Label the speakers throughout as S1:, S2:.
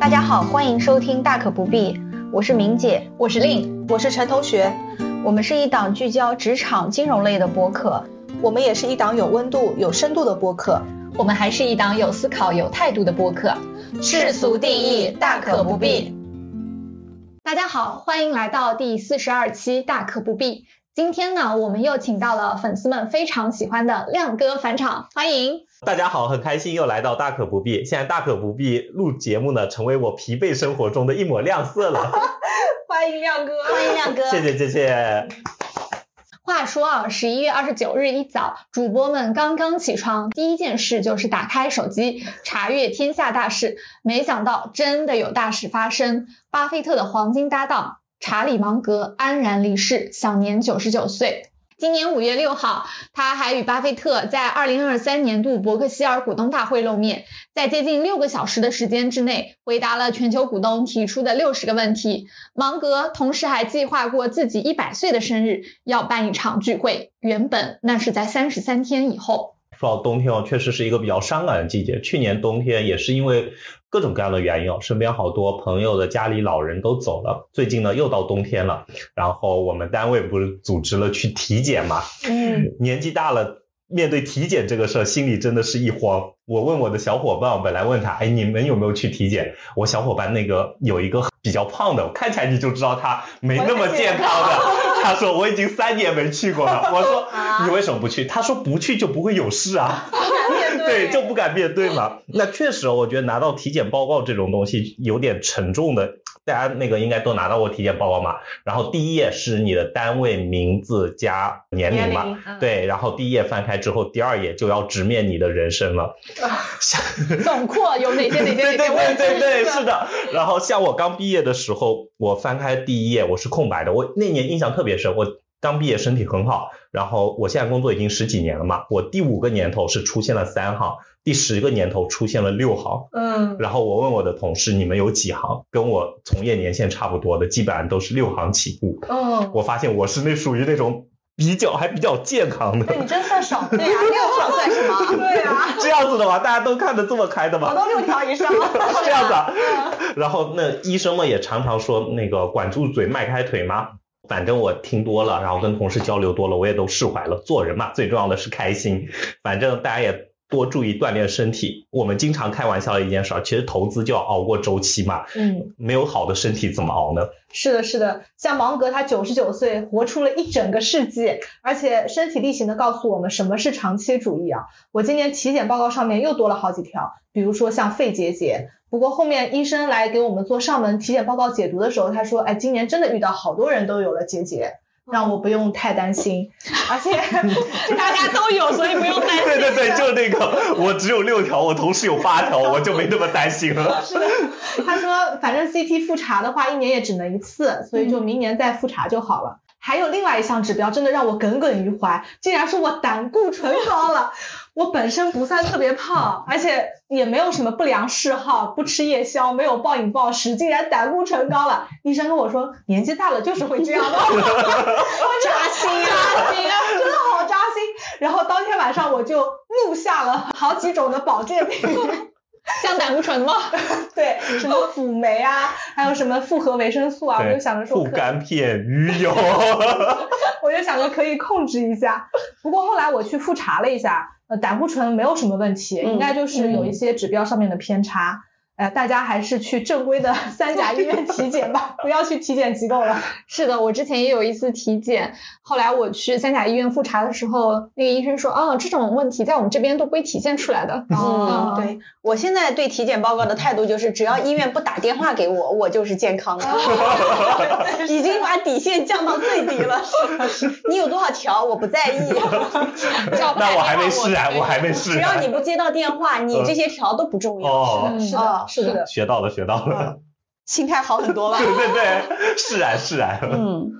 S1: 大家好，欢迎收听《大可不必》，我是明姐，
S2: 我是令，
S3: 我是陈同学。
S1: 我们是一档聚焦职场金融类的播客，
S3: 我们也是一档有温度、有深度的播客，
S2: 我们还是一档有思考、有态度的播客。
S3: 世俗定义，大可不必。
S2: 大家好，欢迎来到第四十二期《大可不必》。今天呢，我们又请到了粉丝们非常喜欢的亮哥返场，欢迎。
S4: 大家好，很开心又来到大可不必。现在大可不必录节目呢，成为我疲惫生活中的一抹亮色了。
S3: 欢迎亮哥，
S1: 欢迎亮哥，
S4: 谢谢谢谢。
S2: 话说啊，十一月二十九日一早，主播们刚刚起床，第一件事就是打开手机查阅天下大事。没想到真的有大事发生，巴菲特的黄金搭档。查理芒格安然离世，享年九十九岁。今年五月六号，他还与巴菲特在二零二三年度伯克希尔股东大会露面，在接近六个小时的时间之内，回答了全球股东提出的六十个问题。芒格同时还计划过自己一百岁的生日，要办一场聚会。原本那是在三十三天以后。
S4: 说到冬天哦，确实是一个比较伤感的季节。去年冬天也是因为各种各样的原因哦，身边好多朋友的家里老人都走了。最近呢又到冬天了，然后我们单位不是组织了去体检嘛？嗯，年纪大了，面对体检这个事儿，心里真的是一慌。我问我的小伙伴，我本来问他，哎，你们有没有去体检？我小伙伴那个有一个比较胖的，我看起来你就知道他没那么健康的。他说我已经三年没去过了。我说你为什么不去？他说不去就不会有事啊。对，就不敢面对嘛。那确实，我觉得拿到体检报告这种东西有点沉重的。大家那个应该都拿到过体检报告嘛？然后第一页是你的单位名字加年龄嘛？对，然后第一页翻开之后，第二页就要直面你的人生了。
S2: 总括有哪些 哪些？对
S4: 对对对对，是的。然后像我刚毕业的时候，我翻开第一页我是空白的，我那年印象特别深。我刚毕业，身体很好，然后我现在工作已经十几年了嘛，我第五个年头是出现了三行。第十个年头出现了六行，嗯，然后我问我的同事，你们有几行？跟我从业年限差不多的，基本上都是六行起步。嗯，我发现我是那属于那种比较还比较健康的。
S3: 你真算少，对呀，六行算什么？对呀，
S4: 这样子的话？大家都看得这么开的吗？
S3: 我都六条以上。
S4: 这样子。然后那医生们也常常说那个管住嘴，迈开腿吗？反正我听多了，然后跟同事交流多了，我也都释怀了。做人嘛，最重要的是开心。反正大家也。多注意锻炼身体。我们经常开玩笑的一件事儿，其实投资就要熬过周期嘛。嗯，没有好的身体怎么熬呢？
S3: 是的，是的。像芒格他九十九岁，活出了一整个世纪，而且身体力行的告诉我们什么是长期主义啊。我今年体检报告上面又多了好几条，比如说像肺结节。不过后面医生来给我们做上门体检报告解读的时候，他说，哎，今年真的遇到好多人都有了结节。让我不用太担心，而且
S2: 大家都有，所以不用担心。
S4: 对对对，就那个，我只有六条，我同事有八条，我就没那么担心了。
S3: 是的，他说反正 CT 复查的话，一年也只能一次，所以就明年再复查就好了。还有另外一项指标，真的让我耿耿于怀，竟然是我胆固醇高了。我本身不算特别胖，而且也没有什么不良嗜好，不吃夜宵，没有暴饮暴食，竟然胆固醇高了。医生跟我说，年纪大了就是会这样的，扎心
S2: 啊，扎心啊，
S3: 真的好扎心。然后当天晚上我就录下了好几种的保健品。
S2: 像胆固醇吗？
S3: 对，什么辅酶啊，还有什么复合维生素啊，我就想着说。
S4: 护肝片、鱼油。
S3: 我就想着可以控制一下，不过后来我去复查了一下，呃，胆固醇没有什么问题，应该就是有一些指标上面的偏差。哎，大家还是去正规的 三甲医院体检吧，不要去体检机构了。
S2: 是的，我之前也有一次体检，后来我去三甲医院复查的时候，那个医生说，哦，这种问题在我们这边都不会体现出来的。
S1: 嗯，对我现在对体检报告的态度就是，只要医院不打电话给我，我就是健康的。已经把底线降到最低了。你有多少条，我不在意。
S4: 那我还没试啊，我还没试。
S1: 只要你不接到电话，你这些条都不重要。
S3: 哦，是的。
S2: 是的，
S4: 学到了，学到了，
S1: 心态好很多吧？
S4: 对对对，释然释然。
S2: 嗯，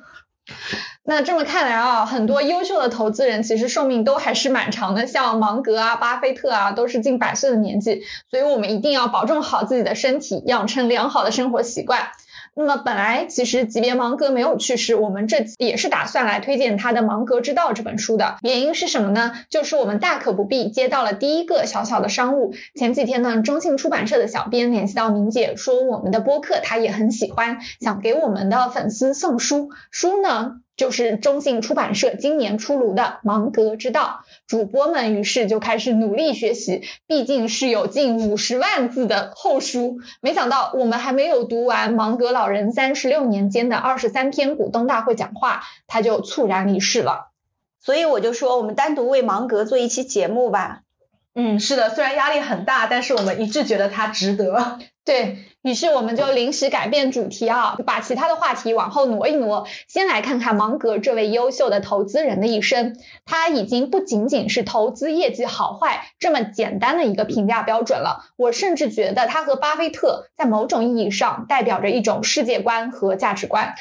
S2: 那这么看来啊，很多优秀的投资人其实寿命都还是蛮长的，像芒格啊、巴菲特啊，都是近百岁的年纪，所以我们一定要保重好自己的身体，养成良好的生活习惯。那么本来其实即便芒格没有去世，我们这也是打算来推荐他的《芒格之道》这本书的。原因是什么呢？就是我们大可不必接到了第一个小小的商务。前几天呢，中信出版社的小编联系到明姐，说我们的播客她也很喜欢，想给我们的粉丝送书。书呢？就是中信出版社今年出炉的《芒格之道》，主播们于是就开始努力学习，毕竟是有近五十万字的厚书。没想到我们还没有读完芒格老人三十六年间的二十三篇股东大会讲话，他就猝然离世了。
S1: 所以我就说，我们单独为芒格做一期节目吧。
S3: 嗯，是的，虽然压力很大，但是我们一致觉得它值得。
S2: 对于是，我们就临时改变主题啊，把其他的话题往后挪一挪，先来看看芒格这位优秀的投资人的一生。他已经不仅仅是投资业绩好坏这么简单的一个评价标准了，我甚至觉得他和巴菲特在某种意义上代表着一种世界观和价值观。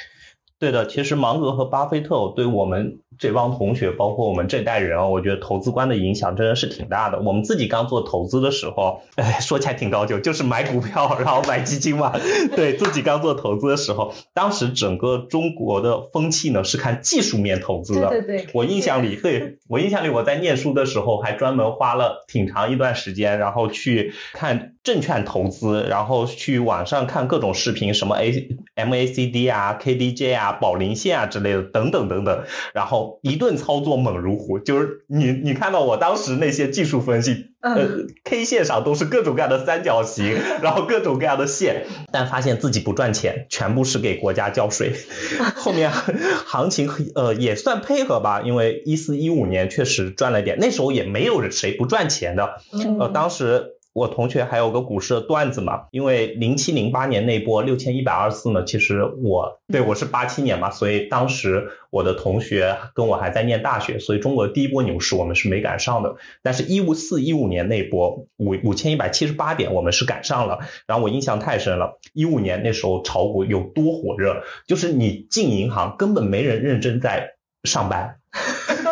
S4: 对的，其实芒格和巴菲特对我们。这帮同学，包括我们这代人啊，我觉得投资观的影响真的是挺大的。我们自己刚做投资的时候，哎，说起来挺高就，就是买股票，然后买基金嘛。对自己刚做投资的时候，当时整个中国的风气呢是看技术面投资的。
S3: 对对对。
S4: 我印象里，对我印象里，我在念书的时候还专门花了挺长一段时间，然后去看证券投资，然后去网上看各种视频，什么 A M A C D 啊、K D J 啊、宝林线啊之类的，等等等等，然后。一顿操作猛如虎，就是你你看到我当时那些技术分析，呃，K 线上都是各种各样的三角形，然后各种各样的线，但发现自己不赚钱，全部是给国家交税。后面行情呃也算配合吧，因为一四一五年确实赚了点，那时候也没有谁不赚钱的，呃，当时。我同学还有个股市的段子嘛，因为零七零八年那波六千一百二十四呢，其实我对我是八七年嘛，所以当时我的同学跟我还在念大学，所以中国第一波牛市我们是没赶上的。但是，一五四一五年那波五五千一百七十八点，我们是赶上了。然后我印象太深了，一五年那时候炒股有多火热，就是你进银行根本没人认真在上班。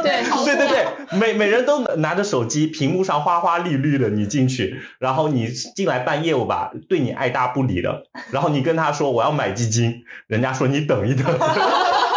S2: 对
S4: 对对对，每每人都拿着手机，屏幕上花花绿绿的，你进去，然后你进来办业务吧，对你爱搭不理的，然后你跟他说我要买基金，人家说你等一等，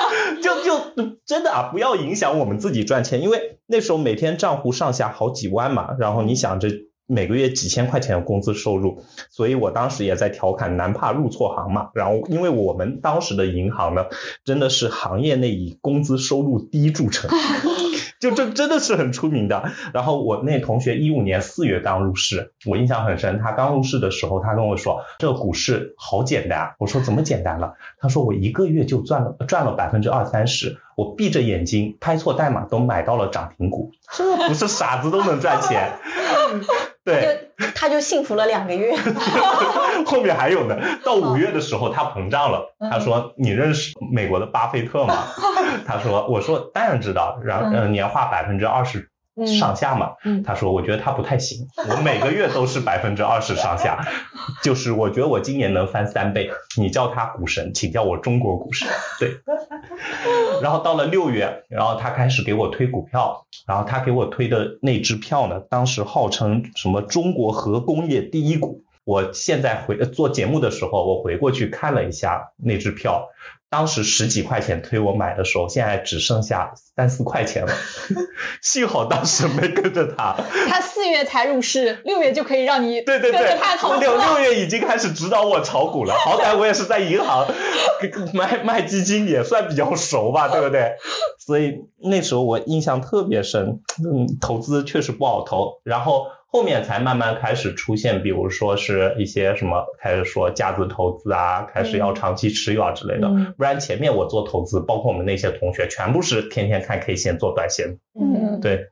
S4: 就就真的啊，不要影响我们自己赚钱，因为那时候每天账户上下好几万嘛，然后你想着。每个月几千块钱的工资收入，所以我当时也在调侃，难怕入错行嘛。然后，因为我们当时的银行呢，真的是行业内以工资收入低著称，就这真的是很出名的。然后我那同学一五年四月刚入市，我印象很深。他刚入市的时候，他跟我说，这个股市好简单。我说怎么简单了？他说我一个月就赚了赚了百分之二三十，我闭着眼睛拍错代码都买到了涨停股，不是傻子都能赚钱。对，
S1: 他就幸福了两个月。
S4: 后面还有呢，到五月的时候他膨胀了。他说：“你认识美国的巴菲特吗？”他说：“我说当然知道，然后年化百分之二十。”上下嘛，他说我觉得他不太行，我每个月都是百分之二十上下，就是我觉得我今年能翻三倍，你叫他股神，请叫我中国股神，对。然后到了六月，然后他开始给我推股票，然后他给我推的那支票呢，当时号称什么中国核工业第一股，我现在回做节目的时候，我回过去看了一下那支票。当时十几块钱推我买的时候，现在只剩下三四块钱了。幸好当时没跟着他。
S2: 他四月才入市，六月就可以让你
S4: 对对对，
S2: 他
S4: 六六月已经开始指导我炒股了。好歹我也是在银行卖卖基金，也算比较熟吧，对不对？所以那时候我印象特别深。嗯，投资确实不好投。然后。后面才慢慢开始出现，比如说是一些什么开始说价值投资啊，开始要长期持有啊之类的。不然前面我做投资，包括我们那些同学，全部是天天看 K 线做短线。
S1: 嗯，
S4: 对。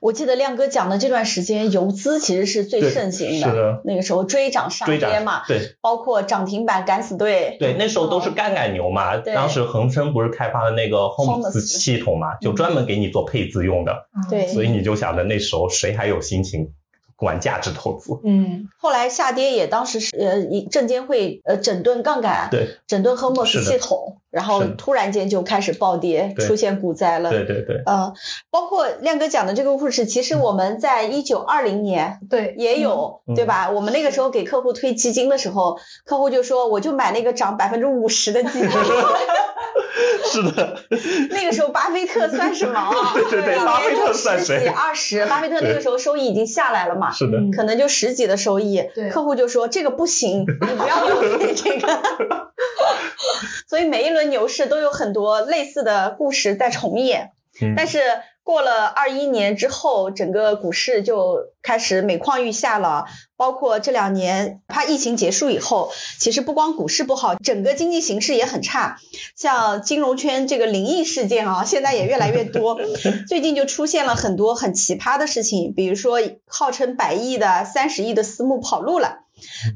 S1: 我记得亮哥讲的这段时间，游资其实是最盛行
S4: 的。
S1: 的那个时候追涨杀跌嘛，
S4: 对，
S1: 包括涨停板敢死队。
S4: 对，那时候都是杠杆牛嘛。当时恒生不是开发了那个 Home 系统嘛，就专门给你做配资用的。
S1: 对。
S4: 所以你就想着那时候谁还有心情？管价值投资，
S1: 嗯，后来下跌也当时是呃，证监会呃整顿杠杆，
S4: 对，
S1: 整顿 Homos 系统，然后突然间就开始暴跌，出现股灾了。
S4: 对对对，
S1: 呃，包括亮哥讲的这个故事，其实我们在一九二零年
S3: 对，
S1: 也有，
S4: 嗯
S1: 对吧？我们那个时候给客户推基金的时候，客户就说我就买那个涨百分之五十的基金。
S4: 是的，
S1: 那个时候巴菲特算什么啊？
S4: 对对对
S1: 一
S4: 巴菲特
S1: 年就十几二十，巴菲特那个时候收益已经下来了嘛。
S4: 是的，
S3: 嗯
S1: 可能就十几的收益，
S3: 对
S1: 客户就说这个不行，你不要用这个。所以每一轮牛市都有很多类似的故事在重演，
S4: 嗯
S1: 但是过了二一年之后，整个股市就开始每况愈下了。包括这两年，怕疫情结束以后，其实不光股市不好，整个经济形势也很差。像金融圈这个灵异事件啊，现在也越来越多。最近就出现了很多很奇葩的事情，比如说号称百亿的、三十亿的私募跑路了，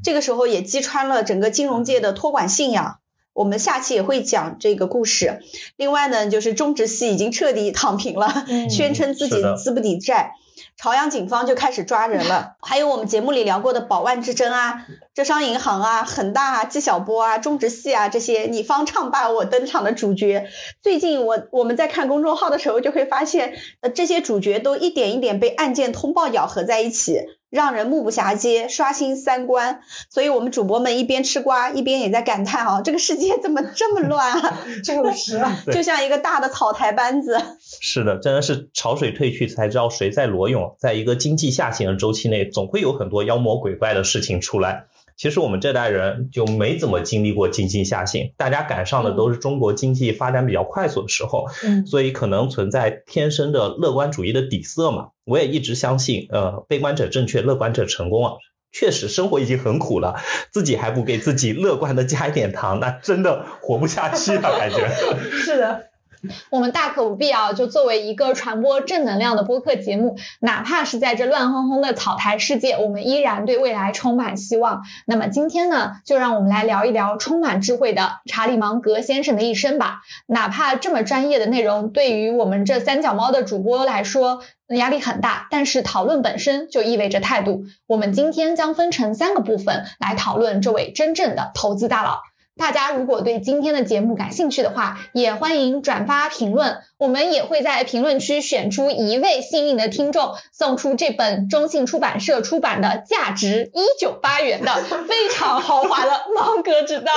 S1: 这个时候也击穿了整个金融界的托管信仰。我们下期也会讲这个故事。另外呢，就是中植系已经彻底躺平了，
S3: 嗯
S1: 宣称自己资不抵债。朝阳警方就开始抓人了，还有我们节目里聊过的宝万之争啊、浙商银行啊、恒大啊、纪晓波啊、中植系啊这些你方唱罢我登场的主角，最近我我们在看公众号的时候就会发现，呃，这些主角都一点一点被案件通报咬合在一起，让人目不暇接，刷新三观。所以我们主播们一边吃瓜，一边也在感叹啊，这个世界怎么这么乱啊？
S3: 就是啊，
S1: 就像一个大的草台班子。
S4: 是的，真的是潮水退去才知道谁在裸泳。在一个经济下行的周期内，总会有很多妖魔鬼怪的事情出来。其实我们这代人就没怎么经历过经济下行，大家赶上的都是中国经济发展比较快速的时候，
S3: 嗯
S4: 所以可能存在天生的乐观主义的底色嘛。我也一直相信，呃，悲观者正确，乐观者成功啊。确实，生活已经很苦了，自己还不给自己乐观的加一点糖，那真的活不下去了，感觉。
S3: 是的，
S2: 我们大可不必啊，就作为一个传播正能量的播客节目，哪怕是在这乱哄哄的草台世界，我们依然对未来充满希望。那么今天呢，就让我们来聊一聊充满智慧的查理芒格先生的一生吧。哪怕这么专业的内容，对于我们这三脚猫的主播来说，压力很大，但是讨论本身就意味着态度。我们今天将分成三个部分来讨论这位真正的投资大佬。大家如果对今天的节目感兴趣的话，也欢迎转发评论。我们也会在评论区选出一位幸运的听众，送出这本中信出版社出版的价值一九八元的 非常豪华的《芒格之道》。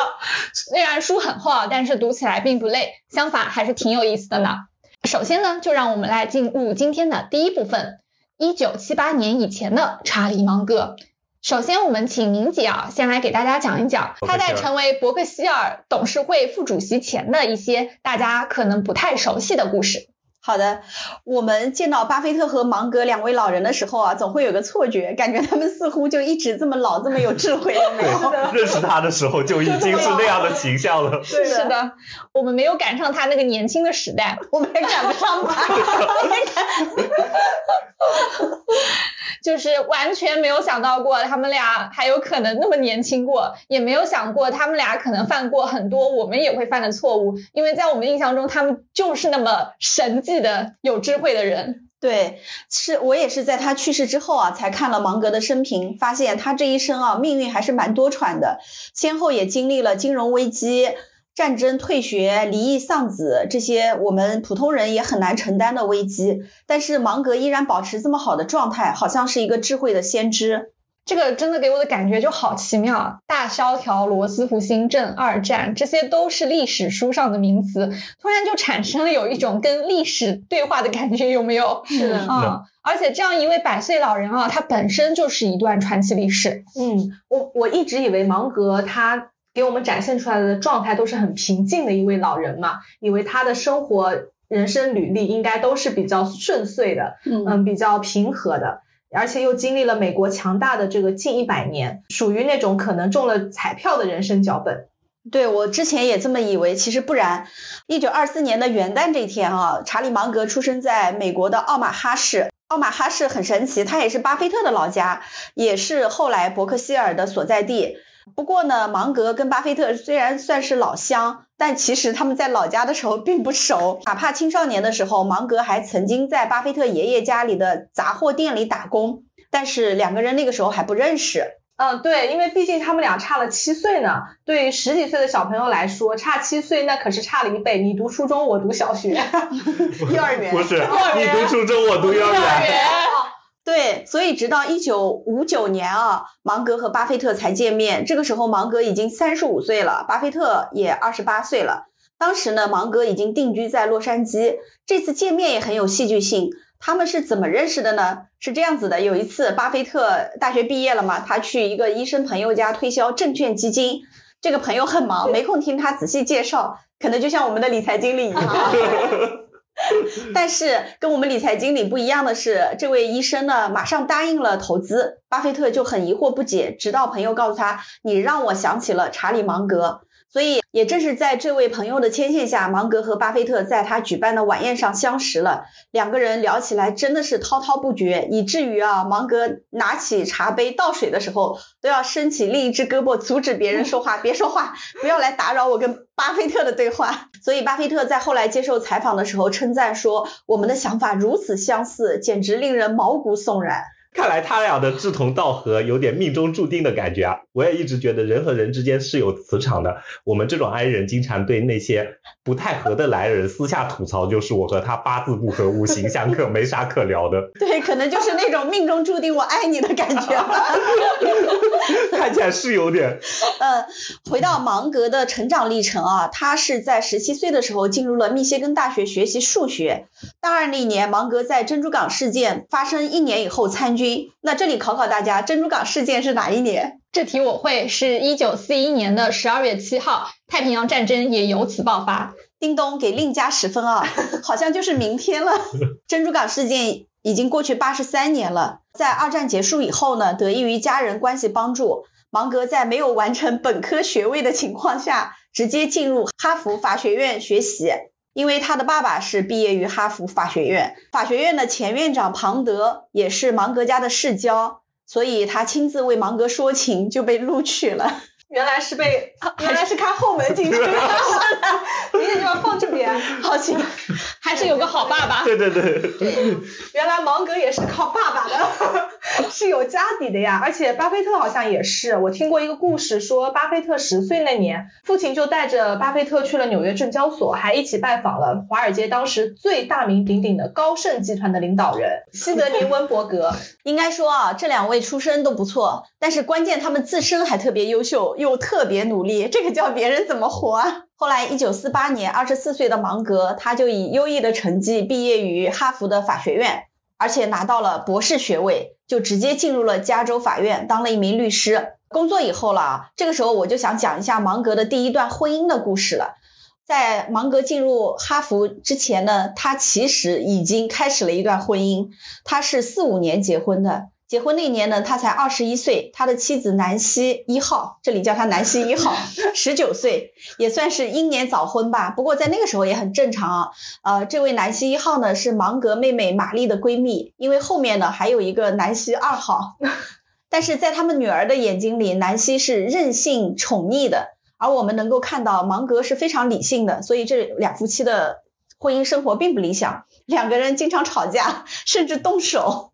S2: 虽然书很厚啊，但是读起来并不累，相反还是挺有意思的呢。首先呢，就让我们来进入今天的第一部分：一九七八年以前的查理芒格。首先，我们请明姐啊，先来给大家讲一讲
S4: 伯克希尔
S2: 他在成为伯克希尔董事会副主席前的一些大家可能不太熟悉的故事。
S1: 好的，我们见到巴菲特和芒格两位老人的时候啊，总会有个错觉，感觉他们似乎就一直这么老，这么有智慧了 没有？
S4: 认识他的时候就已经是那样的形象了。
S1: 是
S2: 是的，我们没有赶上他那个年轻的时代。
S1: 我们也赶不上他，也赶
S2: 就是完全没有想到过他们俩还有可能那么年轻过，也没有想过他们俩可能犯过很多我们也会犯的错误，因为在我们印象中，他们就是那么神迹的有智慧的人。
S1: 对，是我也是在他去世之后啊，才看了芒格的生平，发现他这一生啊，命运还是蛮多舛的，先后也经历了金融危机、战争、退学、离异、丧子这些我们普通人也很难承担的危机，但是芒格依然保持这么好的状态，好像是一个智慧的先知。
S2: 这个真的给我的感觉就好奇妙啊！大萧条、罗斯福新政、二战，这些都是历史书上的名词，突然就产生了有一种跟历史对话的感觉，有没有？
S3: 是的
S2: 啊、而且这样一位百岁老人啊，他本身就是一段传奇历史。
S3: 嗯，我我一直以为芒格他给我们展现出来的状态都是很平静的一位老人嘛，以为他的生活、人生履历应该都是比较顺遂的，
S1: 嗯
S3: 嗯，比较平和的。而且又经历了美国强大的这个近一百年，属于那种可能中了彩票的人生脚本。
S1: 对我之前也这么以为，其实不然。一九二四年的元旦这一天啊，查理芒格出生在美国的奥马哈市。奥马哈市很神奇，它也是巴菲特的老家，也是后来伯克希尔的所在地。不过呢，芒格跟巴菲特虽然算是老乡，但其实他们在老家的时候并不熟。哪怕青少年的时候，芒格还曾经在巴菲特爷爷家里的杂货店里打工，但是两个人那个时候还不认识。
S3: 嗯，对，因为毕竟他们俩差了七岁呢。对于十几岁的小朋友来说，差七岁那可是差了一倍。你读初中，我读小学，
S1: 幼儿园
S4: 不是，你读初中，我读幼儿园。
S1: 对，所以直到一九五九年啊，芒格和巴菲特才见面。这个时候，芒格已经三十五岁了，巴菲特也二十八岁了。当时呢，芒格已经定居在洛杉矶。这次见面也很有戏剧性。他们是怎么认识的呢？是这样子的，有一次巴菲特大学毕业了嘛，他去一个医生朋友家推销证券基金，这个朋友很忙，没空听他仔细介绍，可能就像我们的理财经理一样。但是跟我们理财经理不一样的是，这位医生呢，马上答应了投资。巴菲特就很疑惑不解，直到朋友告诉他：“你让我想起了查理芒格。”所以也正是在这位朋友的牵线下，芒格和巴菲特在他举办的晚宴上相识了。两个人聊起来真的是滔滔不绝，以至于啊，芒格拿起茶杯倒水的时候，都要伸起另一只胳膊阻止别人说话，别说话，不要来打扰我跟巴菲特的对话。所以巴菲特在后来接受采访的时候称赞说：“我们的想法如此相似，简直令人毛骨悚然。”
S4: 看来他俩的志同道合，有点命中注定的感觉啊！我也一直觉得人和人之间是有磁场的。我们这种 I 人经常对那些不太合得来的人私下吐槽，就是我和他八字不合，五行相克，没啥可聊的。
S1: 对，可能就是那种命中注定我爱你的感觉。
S4: 看起来是有点。
S1: 呃，回到芒格的成长历程啊，他是在十七岁的时候进入了密歇根大学学习数学。大二那年，芒格在珍珠港事件发生一年以后参军。那这里考考大家，珍珠港事件是哪一年？
S2: 这题我会，是一九四一年的十二月七号，太平洋战争也由此爆发。
S1: 叮咚，给另加十分啊，好像就是明天了。珍珠港事件已经过去八十三年了，在二战结束以后呢，得益于家人关系帮助，芒格在没有完成本科学位的情况下，直接进入哈佛法学院学习。因为他的爸爸是毕业于哈佛法学院，法学院的前院长庞德也是芒格家的世交，所以他亲自为芒格说情，就被录取了。
S3: 原来是被，原来是开后门进去的，明天就要放这边，
S1: 好行，
S2: 还是有个好爸爸。
S4: 对对对，
S3: 原来芒格也是靠爸爸的，是有家底的呀。而且巴菲特好像也是，我听过一个故事，说巴菲特十岁那年，父亲就带着巴菲特去了纽约证交所，还一起拜访了华尔街当时最大名鼎鼎的高盛集团的领导人西德尼温伯格。
S1: 应该说啊，这两位出身都不错，但是关键他们自身还特别优秀。又特别努力，这个叫别人怎么活啊？后来，一九四八年，二十四岁的芒格，他就以优异的成绩毕业于哈佛的法学院，而且拿到了博士学位，就直接进入了加州法院当了一名律师。工作以后了啊，这个时候我就想讲一下芒格的第一段婚姻的故事了。在芒格进入哈佛之前呢，他其实已经开始了一段婚姻，他是四五年结婚的。结婚那年呢，他才二十一岁，他的妻子南希一号，这里叫他南希一号，十九岁，也算是英年早婚吧。不过在那个时候也很正常啊。呃，这位南希一号呢是芒格妹妹玛丽的闺蜜，因为后面呢还有一个南希二号。但是在他们女儿的眼睛里，南希是任性宠溺的，而我们能够看到芒格是非常理性的，所以这两夫妻的婚姻生活并不理想。两个人经常吵架，甚至动手。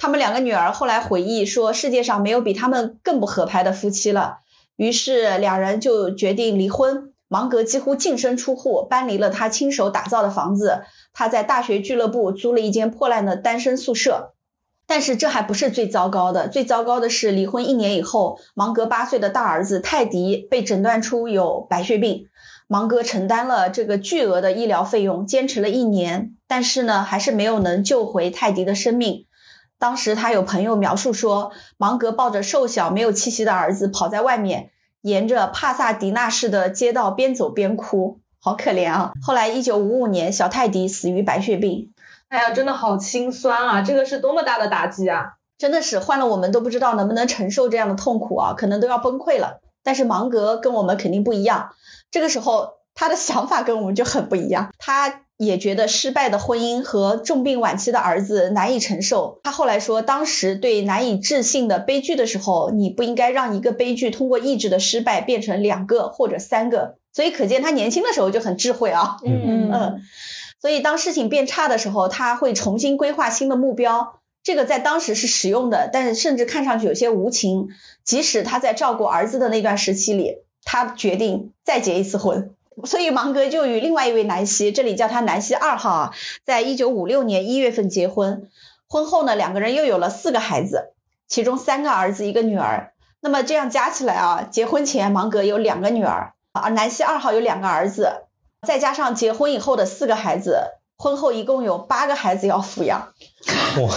S1: 他们两个女儿后来回忆说，世界上没有比他们更不合拍的夫妻了。于是两人就决定离婚。芒格几乎净身出户，搬离了他亲手打造的房子。他在大学俱乐部租了一间破烂的单身宿舍。但是这还不是最糟糕的，最糟糕的是离婚一年以后，芒格八岁的大儿子泰迪被诊断出有白血病。芒格承担了这个巨额的医疗费用，坚持了一年，但是呢，还是没有能救回泰迪的生命。当时他有朋友描述说，芒格抱着瘦小没有气息的儿子跑在外面，沿着帕萨迪纳市的街道边走边哭，好可怜啊。后来，一九五五年，小泰迪死于白血病。
S3: 哎呀，真的好心酸啊！这个是多么大的打击啊！
S1: 真的是换了我们都不知道能不能承受这样的痛苦啊，可能都要崩溃了。但是芒格跟我们肯定不一样。这个时候，他的想法跟我们就很不一样。他也觉得失败的婚姻和重病晚期的儿子难以承受。他后来说，当时对难以置信的悲剧的时候，你不应该让一个悲剧通过意志的失败变成两个或者三个。所以可见他年轻的时候就很智慧啊。
S2: 嗯
S1: 嗯。所以当事情变差的时候，他会重新规划新的目标。这个在当时是实用的，但是甚至看上去有些无情。即使他在照顾儿子的那段时期里，他决定再结一次婚。所以芒格就与另外一位南希，这里叫他南希二号啊，在一九五六年一月份结婚。婚后呢，两个人又有了四个孩子，其中三个儿子一个女儿。那么这样加起来啊，结婚前芒格有两个女儿，而南希二号有两个儿子，再加上结婚以后的四个孩子，婚后一共有八个孩子要抚养。
S4: 哇，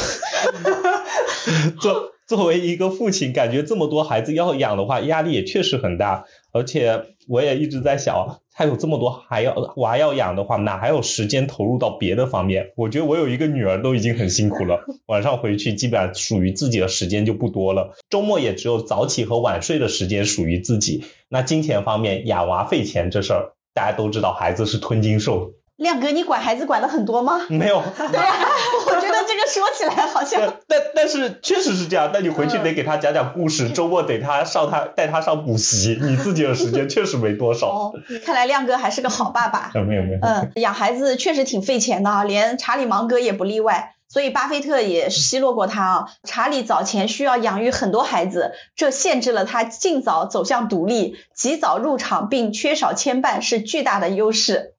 S4: 作作为一个父亲，感觉这么多孩子要养的话，压力也确实很大。而且我也一直在想，还有这么多还要娃要养的话，哪还有时间投入到别的方面？我觉得我有一个女儿都已经很辛苦了，晚上回去基本上属于自己的时间就不多了，周末也只有早起和晚睡的时间属于自己。那金钱方面，养娃费钱这事儿，大家都知道，孩子是吞金兽。
S1: 亮哥，你管孩子管的很多吗？
S4: 没有。
S1: 对啊，我觉得这个说起来好像。
S4: 但但是确实是这样，但你回去得给他讲讲故事，周末得他上他带他上补习，你自己的时间确实没多少。
S1: 哦，看来亮哥还是个好爸爸。
S4: 没有没有。
S1: 嗯，养孩子确实挺费钱的啊，连查理芒格也不例外。所以巴菲特也奚落过他啊。查理早前需要养育很多孩子，这限制了他尽早走向独立，及早入场并缺少牵绊是巨大的优势。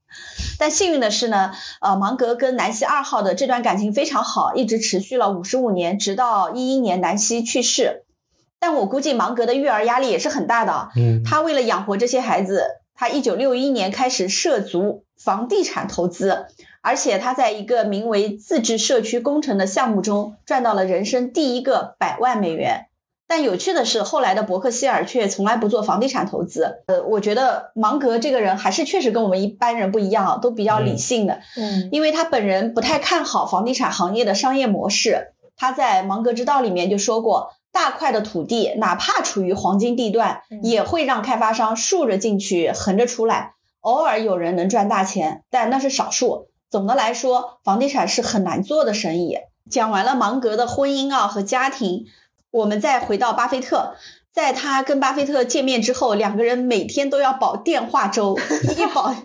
S1: 但幸运的是呢，呃，芒格跟南希二号的这段感情非常好，一直持续了五十五年，直到一一年南希去世。但我估计芒格的育儿压力也是很大的。
S4: 嗯，
S1: 他为了养活这些孩子，他一九六一年开始涉足房地产投资，而且他在一个名为自治社区工程的项目中赚到了人生第一个百万美元。但有趣的是，后来的伯克希尔却从来不做房地产投资。呃，我觉得芒格这个人还是确实跟我们一般人不一样啊，都比较理性的。
S2: 嗯，
S1: 因为他本人不太看好房地产行业的商业模式。他在《芒格之道》里面就说过，大块的土地哪怕处于黄金地段，也会让开发商竖着进去，横着出来。偶尔有人能赚大钱，但那是少数。总的来说，房地产是很难做的生意。讲完了芒格的婚姻啊和家庭。我们再回到巴菲特，在他跟巴菲特见面之后，两个人每天都要保电话粥，一保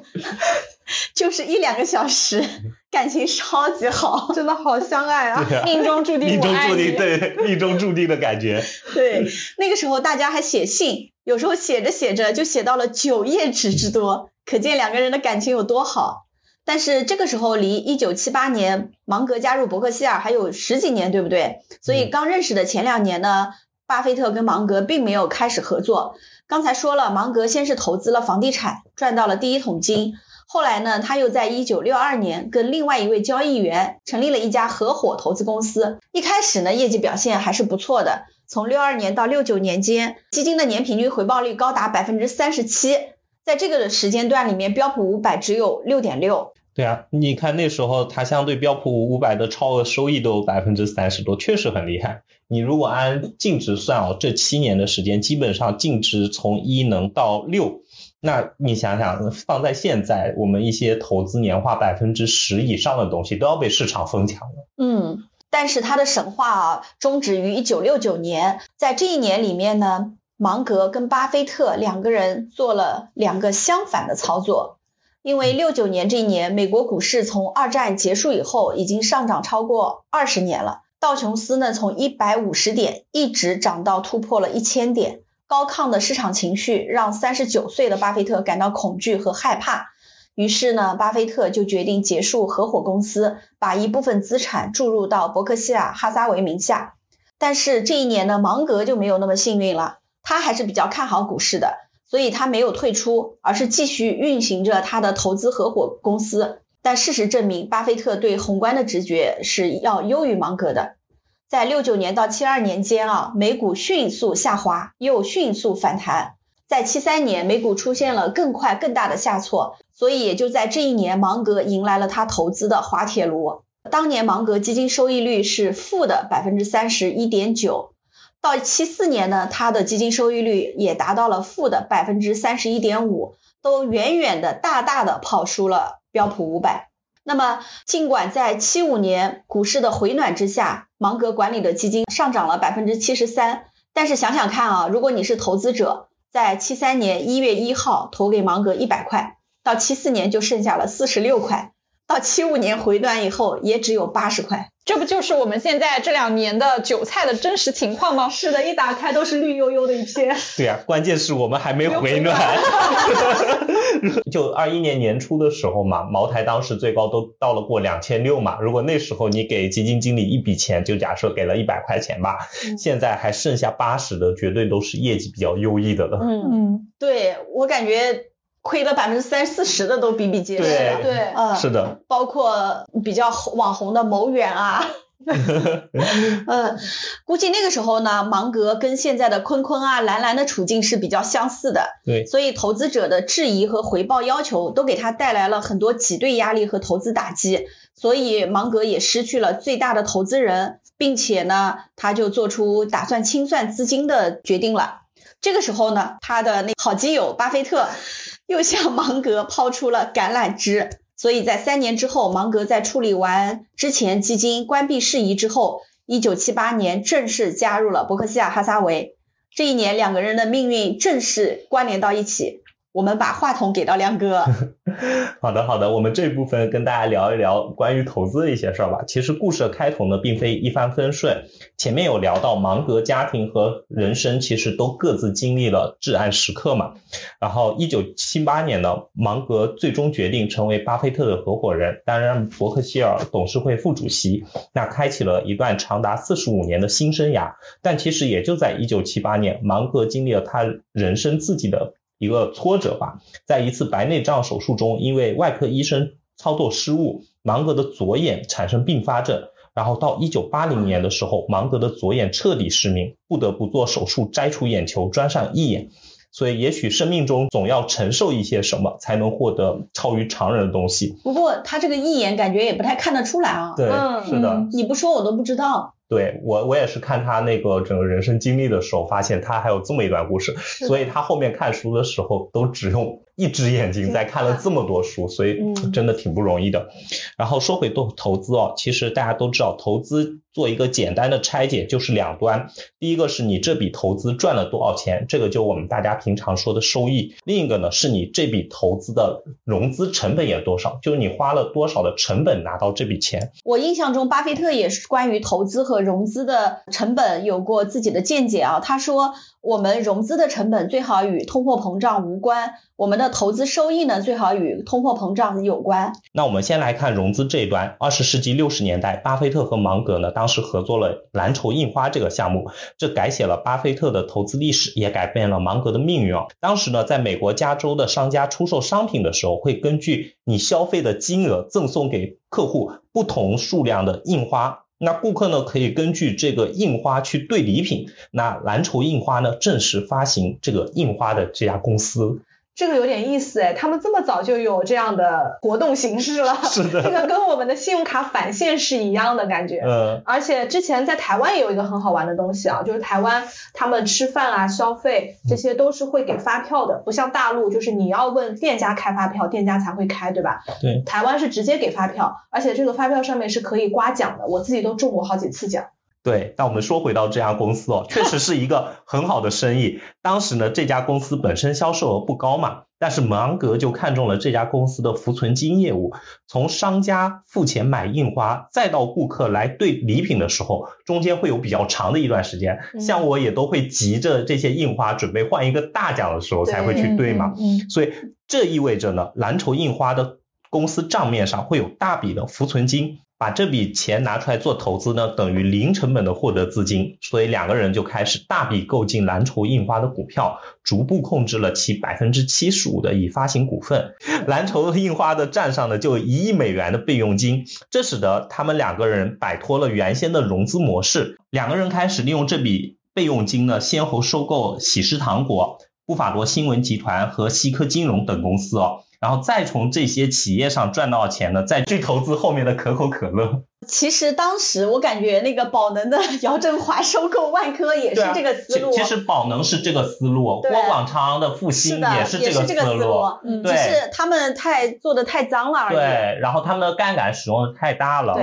S1: 就是一两个小时，感情超级好，
S3: 真的好相爱啊！
S2: 命中注定，
S4: 命中注定，对，命中注定的感觉。
S1: 对，那个时候大家还写信，有时候写着写着就写到了九页纸之多，可见两个人的感情有多好。但是这个时候离一九七八年芒格加入伯克希尔还有十几年，对不对？所以刚认识的前两年呢，巴菲特跟芒格并没有开始合作。刚才说了，芒格先是投资了房地产，赚到了第一桶金。后来呢，他又在一九六二年跟另外一位交易员成立了一家合伙投资公司。一开始呢，业绩表现还是不错的。从六二年到六九年间，基金的年平均回报率高达百分之三十七。在这个时间段里面，标普五百只有六点六。
S4: 对啊，你看那时候它相对标普五百的超额收益都有百分之三十多，确实很厉害。你如果按净值算哦，这七年的时间基本上净值从一能到六，那你想想放在现在，我们一些投资年化百分之十以上的东西都要被市场疯抢了。
S1: 嗯，但是它的神话啊终止于一九六九年，在这一年里面呢，芒格跟巴菲特两个人做了两个相反的操作。因为六九年这一年，美国股市从二战结束以后已经上涨超过二十年了。道琼斯呢，从一百五十点一直涨到突破了一千点。高亢的市场情绪让三十九岁的巴菲特感到恐惧和害怕。于是呢，巴菲特就决定结束合伙公司，把一部分资产注入到伯克希尔哈撒韦名下。但是这一年呢，芒格就没有那么幸运了，他还是比较看好股市的。所以他没有退出，而是继续运行着他的投资合伙公司。但事实证明，巴菲特对宏观的直觉是要优于芒格的。在六九年到七二年间啊，美股迅速下滑，又迅速反弹。在七三年，美股出现了更快更大的下挫，所以也就在这一年，芒格迎来了他投资的滑铁卢。当年芒格基金收益率是负的百分之三十一点九。到七四年呢，它的基金收益率也达到了负的百分之三十一点五，都远远的大大的跑输了标普五百。那么，尽管在七五年股市的回暖之下，芒格管理的基金上涨了百分之七十三，但是想想看啊，如果你是投资者，在七三年一月一号投给芒格一百块，到七四年就剩下了四十六块，到七五年回暖以后也只有八十块。
S2: 这不就是我们现在这两年的韭菜的真实情况吗？
S3: 是的，一打开都是绿油油的一片。
S4: 对呀、关键是我们还没回暖。就二一年年初的时候嘛，茅台当时最高都到了过两千六嘛。如果那时候你给基金经理一笔钱，就假设给了一百块钱吧，现在还剩下八十的，绝对都是业绩比较优异的了。
S1: 嗯，
S2: 嗯，
S1: 对我感觉亏了百分之三四十的都比比皆是。
S4: 对
S3: 对，
S1: 嗯，
S4: 是的，
S1: 包括比较网红的某远啊。嗯，估计那个时候呢，芒格跟现在的坤坤啊、兰兰的处境是比较相似的，
S4: 对，
S1: 所以投资者的质疑和回报要求都给他带来了很多挤兑压力和投资打击，所以芒格也失去了最大的投资人，并且呢，他就做出打算清算资金的决定了。这个时候呢，他的那好基友巴菲特又向芒格抛出了橄榄枝。所以在三年之后，芒格在处理完之前基金关闭事宜之后，一九七八年正式加入了伯克希尔哈撒韦。这一年，两个人的命运正式关联到一起。我们把话筒给到亮哥。
S4: 好的，好的，我们这部分跟大家聊一聊 关于投资的一些事儿吧。其实故事的开头呢，并非一帆风顺。前面有聊到芒格家庭和人生其实都各自经历了至暗时刻嘛。然后一九七八年呢，芒格最终决定成为巴菲特的合伙人，担任伯克希尔董事会副主席，那开启了一段长达四十五年的新生涯。但其实也就在一九七八年，芒格经历了他人生自己的一个挫折吧，在一次白内障手术中，因为外科医生操作失误，芒格的左眼产生并发症。然后到一九八零年的时候，芒格的左眼彻底失明，不得不做手术摘除眼球，装上义眼。所以，也许生命中总要承受一些什么，才能获得超于常人的东西。
S1: 不过他这个义眼感觉也不太看得出来啊。
S4: 对，
S3: 嗯
S4: 是的。
S1: 你不说我都不知道。
S4: 对我，我也是看他那个整个人生经历的时候，发现他还有这么一段故事，所以他后面看书的时候都只用一只眼睛在看了这么多书，所以
S1: 嗯
S4: 真的挺不容易的。然后说回投投资哦，其实大家都知道，投资做一个简单的拆解就是两端，第一个是你这笔投资赚了多少钱，这个就我们大家平常说的收益；另一个呢是你这笔投资的融资成本有多少，就是你花了多少的成本拿到这笔钱。
S1: 我印象中，巴菲特也是关于投资和融资的成本有过自己的见解啊。他说，我们融资的成本最好与通货膨胀无关，我们的投资收益呢最好与通货膨胀有关。
S4: 那我们先来看融资这一端。二十世纪六十年代，巴菲特和芒格呢，当时合作了蓝筹印花这个项目，这改写了巴菲特的投资历史，也改变了芒格的命运啊。当时呢，在美国加州的商家出售商品的时候，会根据你消费的金额赠送给客户不同数量的印花。那顾客呢，可以根据这个印花去兑礼品。那蓝筹印花呢，正式发行这个印花的这家公司。
S3: 这个有点意思哎，他们这么早就有这样的活动形式了，
S4: 是的
S3: 这个跟我们的信用卡返现是一样的感觉。
S4: 嗯，
S3: 而且之前在台湾也有一个很好玩的东西啊，就是台湾他们吃饭啊、消费这些都是会给发票的，不像大陆，就是你要问店家开发票，店家才会开，对吧？
S4: 对。
S3: 台湾是直接给发票，而且这个发票上面是可以刮奖的，我自己都中过好几次奖。
S4: 对，那我们说回到这家公司哦，确实是一个很好的生意。当时呢，这家公司本身销售额不高嘛，但是芒格就看中了这家公司的浮存金业务。从商家付钱买印花，再到顾客来兑礼品的时候，中间会有比较长的一段时间。
S3: 嗯
S4: 像我也都会急着这些印花准备换一个大奖的时候才会去兑嘛。
S2: 嗯
S4: 所以这意味着呢，蓝筹印花的公司账面上会有大笔的浮存金，把这笔钱拿出来做投资呢，等于零成本的获得资金，所以两个人就开始大笔购进蓝筹印花的股票，逐步控制了其百分之七十五的已发行股份。蓝筹印花的账上呢，就一亿美元的备用金，这使得他们两个人摆脱了原先的融资模式，两个人开始利用这笔备用金呢，先后收购喜事糖果。布法罗新闻集团和西科金融等公司哦，然后再从这些企业上赚到钱呢，再去投资后面的可口可乐。
S1: 其实当时我感觉那个宝能的 姚振华收购万科也是这个思路。
S4: 其其实宝能是这个思路，
S1: 对
S4: 郭广昌的复兴也
S1: 是
S4: 这个
S1: 这个思
S4: 路。
S1: 只是他们太做的太脏了而已。
S4: 对，然后他们的杠杆使用的太大了。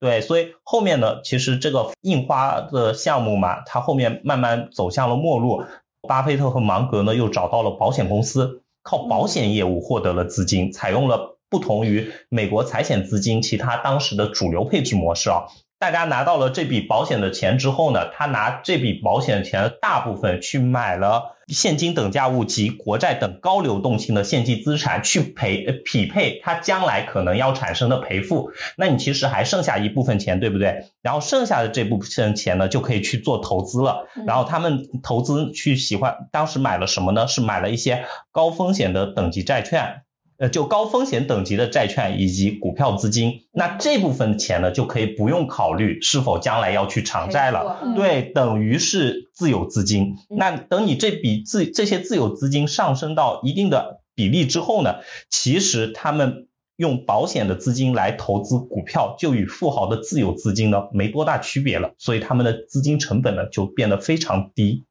S1: 对，
S4: 所以后面呢，其实这个印花的项目嘛，它后面慢慢走向了没落。巴菲特和芒格呢，又找到了保险公司，靠保险业务获得了资金，采用了不同于美国财险资金其他当时的主流配置模式啊。大家拿到了这笔保险的钱之后呢，他拿这笔保险钱的大部分去买了现金等价物及国债等高流动性的现金资产，去赔呃匹配他将来可能要产生的赔付。那你其实还剩下一部分钱，对不对？然后剩下的这部分钱呢，就可以去做投资了。然后他们投资去喜欢，当时买了什么呢？是买了一些高风险的等级债券。呃，就高风险等级的债券以及股票资金，那这部分钱呢，就可以不用考虑是否将来要去偿债了，
S1: 嗯
S4: 对，等于是自有资金。那等你这笔自这些自有资金上升到一定的比例之后呢，其实他们用保险的资金来投资股票，就与富豪的自有资金呢没多大区别了，所以他们的资金成本呢就变得非常低。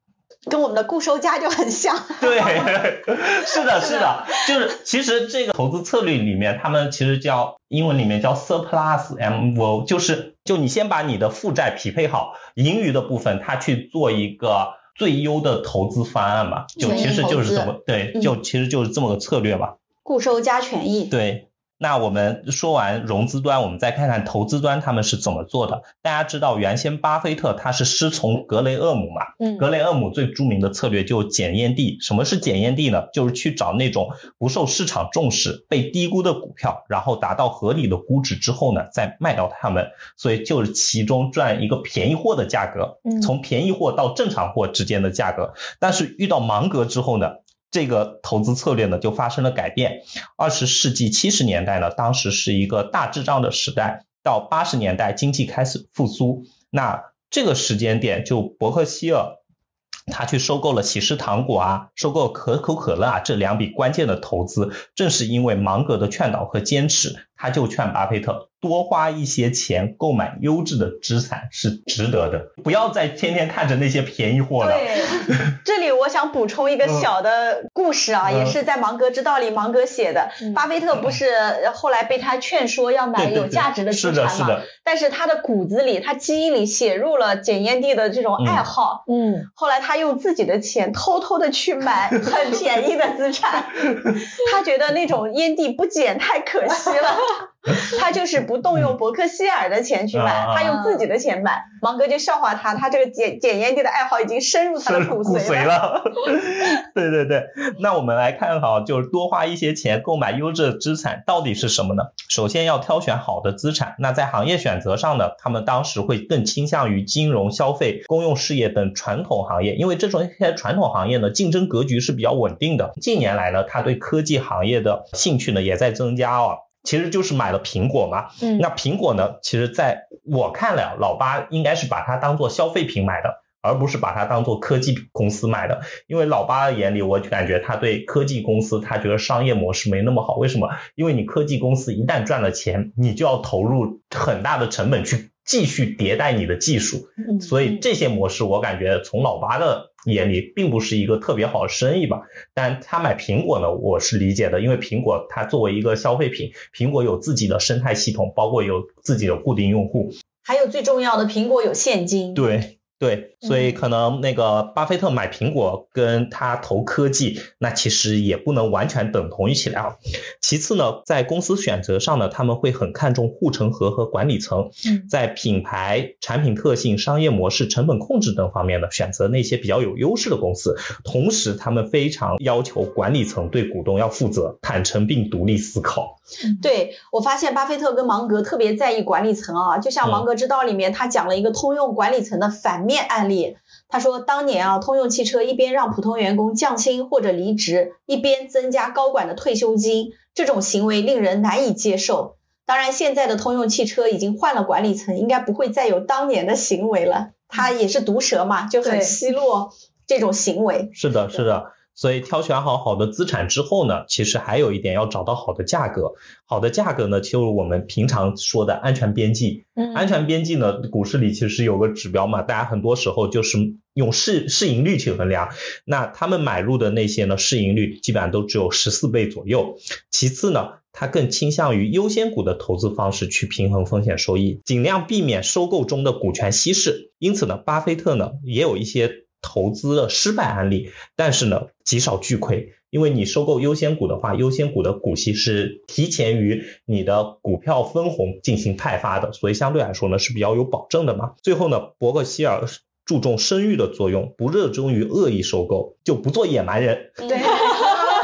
S1: 跟我们的固收加就很像。
S4: 对，是的，是的，就是其实这个投资策略里面，他们其实叫英文里面叫 surplus MO，就是就你先把你的负债匹配好，盈余的部分它去做一个最优的投资方案嘛，就其实就是这么对，
S1: 嗯
S4: 就其实就是这么个策略嘛。
S1: 固收加权益，
S4: 对，那我们说完融资端，我们再看看投资端他们是怎么做的。大家知道，原先巴菲特他是师从格雷厄姆嘛，
S1: 嗯
S4: 格雷厄姆最著名的策略就是检验地。什么是检验地呢？就是去找那种不受市场重视、被低估的股票，然后达到合理的估值之后呢，再卖掉它们。所以就是其中赚一个便宜货的价格，
S1: 嗯
S4: 从便宜货到正常货之间的价格。但是遇到芒格之后呢？这个投资策略呢就发生了改变。二十世纪七十年代呢，当时是一个大滞胀的时代，到八十年代经济开始复苏。那这个时间点，就伯克希尔他去收购了喜事糖果啊，收购可口可乐啊这两笔关键的投资，正是因为芒格的劝导和坚持，他就劝巴菲特多花一些钱购买优质的资产是值得的，不要再天天看着那些便宜货了。
S1: 对，这里我想补充一个小的故事啊，
S4: 嗯
S1: 也是在《芒格之道》里芒格写的。
S2: 嗯
S1: 巴菲特不是呃后来被他劝说要买有价值的
S4: 是的，
S1: 资产嘛？
S4: 是的，
S1: 但是他的骨子里，他基因里写入了捡烟蒂的这种爱好。
S2: 嗯，
S1: 后来他用自己的钱偷偷的去买很便宜的资产，他觉得那种烟蒂不捡太可惜了，他就是不动用伯克希尔的钱去买，
S4: 啊
S1: 他用自己的钱买。芒格就笑话他，他这个捡捡烟蒂的爱好已经深入他的骨
S4: 骨
S1: 髓
S4: 髓了。对对对，那我们来看哈，就是多花一些钱购买优质的资产到底是什么呢？首先要挑选好的资产。那在行业选择上呢，他们当时会更倾向于金融、消费、公用事业等传统行业，因为这种一些传统行业呢，竞争格局是比较稳定的。近年来呢，他对科技行业的兴趣呢也在增加啊。其实就是买了苹果嘛，
S2: 嗯
S4: 那苹果呢，其实在我看来，老八应该是把它当做消费品买的，而不是把它当做科技公司买的。因为老八的眼里，我感觉他对科技公司，他觉得商业模式没那么好。为什么？因为你科技公司一旦赚了钱，你就要投入很大的成本去继续迭代你的技术，
S1: 嗯
S4: 所以这些模式我感觉从老八的眼里并不是一个特别好的生意吧。但他买苹果呢，我是理解的，因为苹果它作为一个消费品，苹果有自己的生态系统，包括有自己的固定用户，
S1: 还有最重要的，苹果有现金。
S4: 对对，所以可能那个巴菲特买苹果跟他投科技，那其实也不能完全等同于起来啊。其次呢，在公司选择上呢，他们会很看重护城河和管理层，
S2: 嗯
S4: 在品牌、产品特性、商业模式、成本控制等方面呢，选择那些比较有优势的公司。同时，他们非常要求管理层对股东要负责、坦诚并独立思考。
S1: 对我发现巴菲特跟芒格特别在意管理层啊，就像《芒格之道》里面他讲了一个通用管理层的反面案例。他说，当年啊，通用汽车一边让普通员工降薪或者离职，一边增加高管的退休金，这种行为令人难以接受。当然，现在的通用汽车已经换了管理层，应该不会再有当年的行为了。他也是毒舌嘛，就很奚落这种行为。
S4: 是的，是的。所以挑选好好的资产之后呢，其实还有一点要找到好的价格。好的价格呢，就是我们平常说的安全边际。
S2: 嗯
S4: 安全边际呢，股市里其实有个指标嘛，大家很多时候就是用市市盈率去衡量。那他们买入的那些呢，市盈率基本上都只有十四倍左右。其次呢，它更倾向于优先股的投资方式去平衡风险收益，尽量避免收购中的股权稀释。因此呢，巴菲特呢也有一些投资的失败案例，但是呢极少巨亏。因为你收购优先股的话，优先股的股息是提前于你的股票分红进行派发的，所以相对来说呢是比较有保证的嘛。最后呢，伯克希尔注重声誉的作用，不热衷于恶意收购，就不做野蛮人。
S1: 对，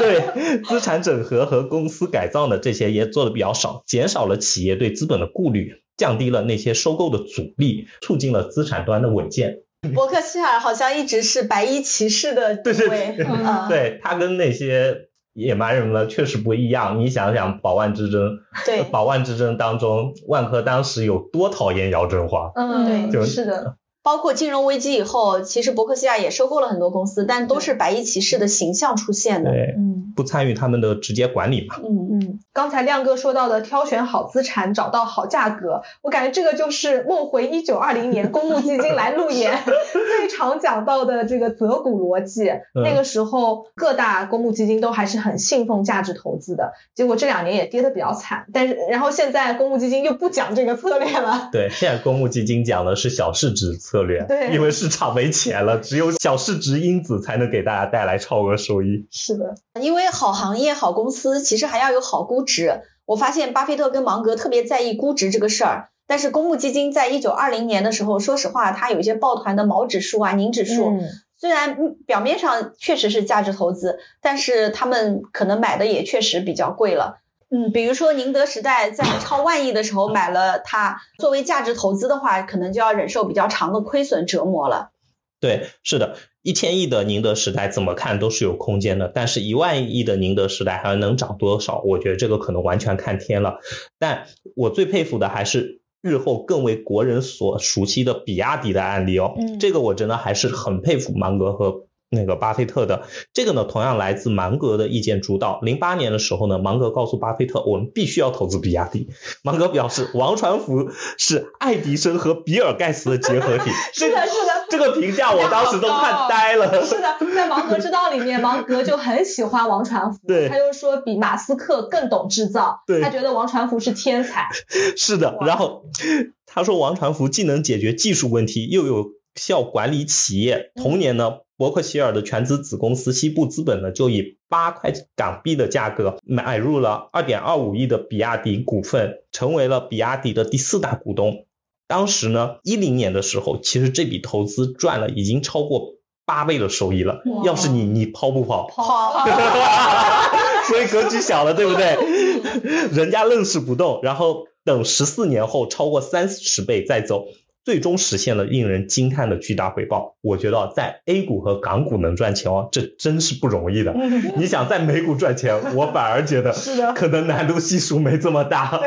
S4: 对资产整合和公司改造的，这些也做的比较少，减少了企业对资本的顾虑，降低了那些收购的阻力，促进了资产端的稳健。
S1: 伯克希尔好像一直是白衣骑士的 地
S4: 对
S1: 位，
S4: 对。
S1: 嗯。
S4: 对他跟那些野蛮人呢确实不一样。你想想保万之争，
S1: 对。
S4: 保万之争当中，万科当时有多讨厌姚振华？
S3: 嗯，
S4: 对就
S3: 是的，
S1: 包括金融危机以后，其实伯克希尔也收购了很多公司，但都是白衣骑士的形象出现的。
S4: 对，
S3: 嗯
S4: 不参与他们的直接管理嘛。
S1: 嗯，
S3: 嗯，刚才亮哥说到的挑选好资产，找到好价格，我感觉这个就是梦回一九二零年公募基金来路演 最常讲到的这个择股逻辑。那个时候各大公募基金都还是很信奉价值投资的，结果这两年也跌得比较惨。但是然后现在公募基金又不讲这个策略了。
S4: 对，现在公募基金讲的是小市值策略，
S3: 对
S4: 因为市场没钱了，只有小市值因子才能给大家带来超额收益。
S3: 是的，
S1: 因为好行业、好公司其实还要有好估值。我发现巴菲特跟芒格特别在意估值这个事儿，但是公募基金在一九二零年的时候，说实话，它有一些抱团的毛指数啊、宁指数，
S3: 嗯
S1: 虽然嗯表面上确实是价值投资，但是他们可能买的也确实比较贵了。嗯，比如说宁德时代在超万亿的时候买了它，作为价值投资的话，可能就要忍受比较长的亏损折磨了。
S4: 对，是的，一千亿的宁德时代怎么看都是有空间的，但是一万亿的宁德时代还能涨多少？我觉得这个可能完全看天了。但我最佩服的还是日后更为国人所熟悉的比亚迪的案例哦，
S1: 嗯
S4: 这个我真的还是很佩服芒格和。那个巴菲特的这个呢，同样来自芒格的意见主导。零八年的时候呢，芒格告诉巴菲特，我们必须要投资比亚迪。芒格表示，王传福是爱迪生和比尔盖茨的结合体。
S3: 是的，是的。
S4: 这个评价我当时都看呆了。
S3: 是的，在芒格之道里面，芒格就很喜欢王传福，
S4: 对
S3: 他就说比马斯克更懂制造，
S4: 对
S3: 他觉得王传福是天才，
S4: 是的，然后他说王传福既能解决技术问题，又有效管理企业。同年呢，伯克希尔的全资子公司西部资本呢，就以八块港币的价格买入了二点二五亿的比亚迪股份，成为了比亚迪的第四大股东。当时呢，一零年的时候，其实这笔投资赚了已经超过八倍的收益了。要是你，你抛不抛？
S1: 抛，
S4: 所以格局小了，对不对？人家愣是不动，然后等十四年后超过三十倍再走，最终实现了令人惊叹的巨大回报。我觉得在 A 股和港股能赚钱哦，这真是不容易的。你想在美股赚钱，我反而觉得可能难度系数没这么大。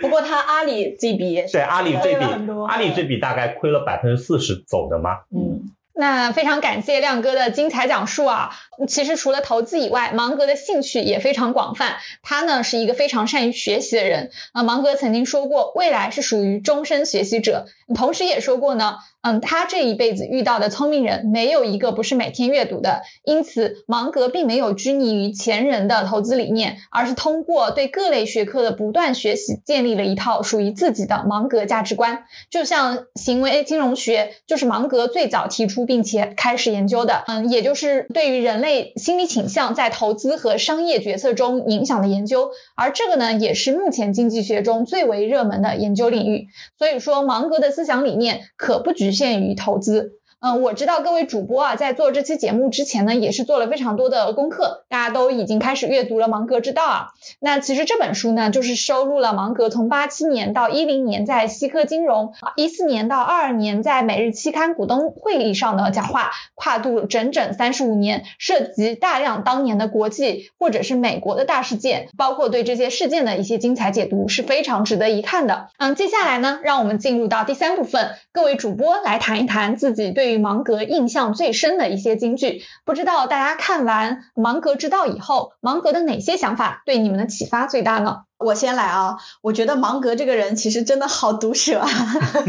S1: 不过他阿里这笔
S4: 对阿里这笔阿里这笔大概亏了百分之四十走的嘛。
S1: 嗯，
S2: 那非常感谢亮哥的精彩讲述啊！其实除了投资以外，芒格的兴趣也非常广泛。他呢是一个非常善于学习的人。啊，芒格曾经说过，未来是属于终身学习者。同时也说过呢，嗯，他这一辈子遇到的聪明人没有一个不是每天阅读的。因此，芒格并没有拘泥于前人的投资理念，而是通过对各类学科的不断学习，建立了一套属于自己的芒格价值观。就像行为金融学，就是芒格最早提出并且开始研究的，嗯，也就是对于人类心理倾向在投资和商业决策中影响的研究。而这个呢，也是目前经济学中最为热门的研究领域。所以说，芒格的思想理念可不局限于投资。嗯，我知道各位主播啊，在做这期节目之前呢，也是做了非常多的功课，大家都已经开始阅读了《芒格之道》啊。那其实这本书呢，就是收录了芒格从八七年到一零年在西科金融，一四年到二二年在每日期刊股东会议上的讲话，跨度整整三十五年，涉及大量当年的国际或者是美国的大事件，包括对这些事件的一些精彩解读，是非常值得一看的。嗯，接下来呢，让我们进入到第三部分，各位主播来谈一谈自己对于芒格印象最深的一些金句。不知道大家看完《芒格之道》以后，芒格的哪些想法对你们的启发最大呢？
S1: 我先来啊，我觉得芒格这个人其实真的好毒舌啊。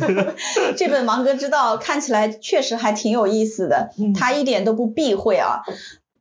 S1: 这本《芒格之道》看起来确实还挺有意思的，
S3: 嗯
S1: 他一点都不避讳啊。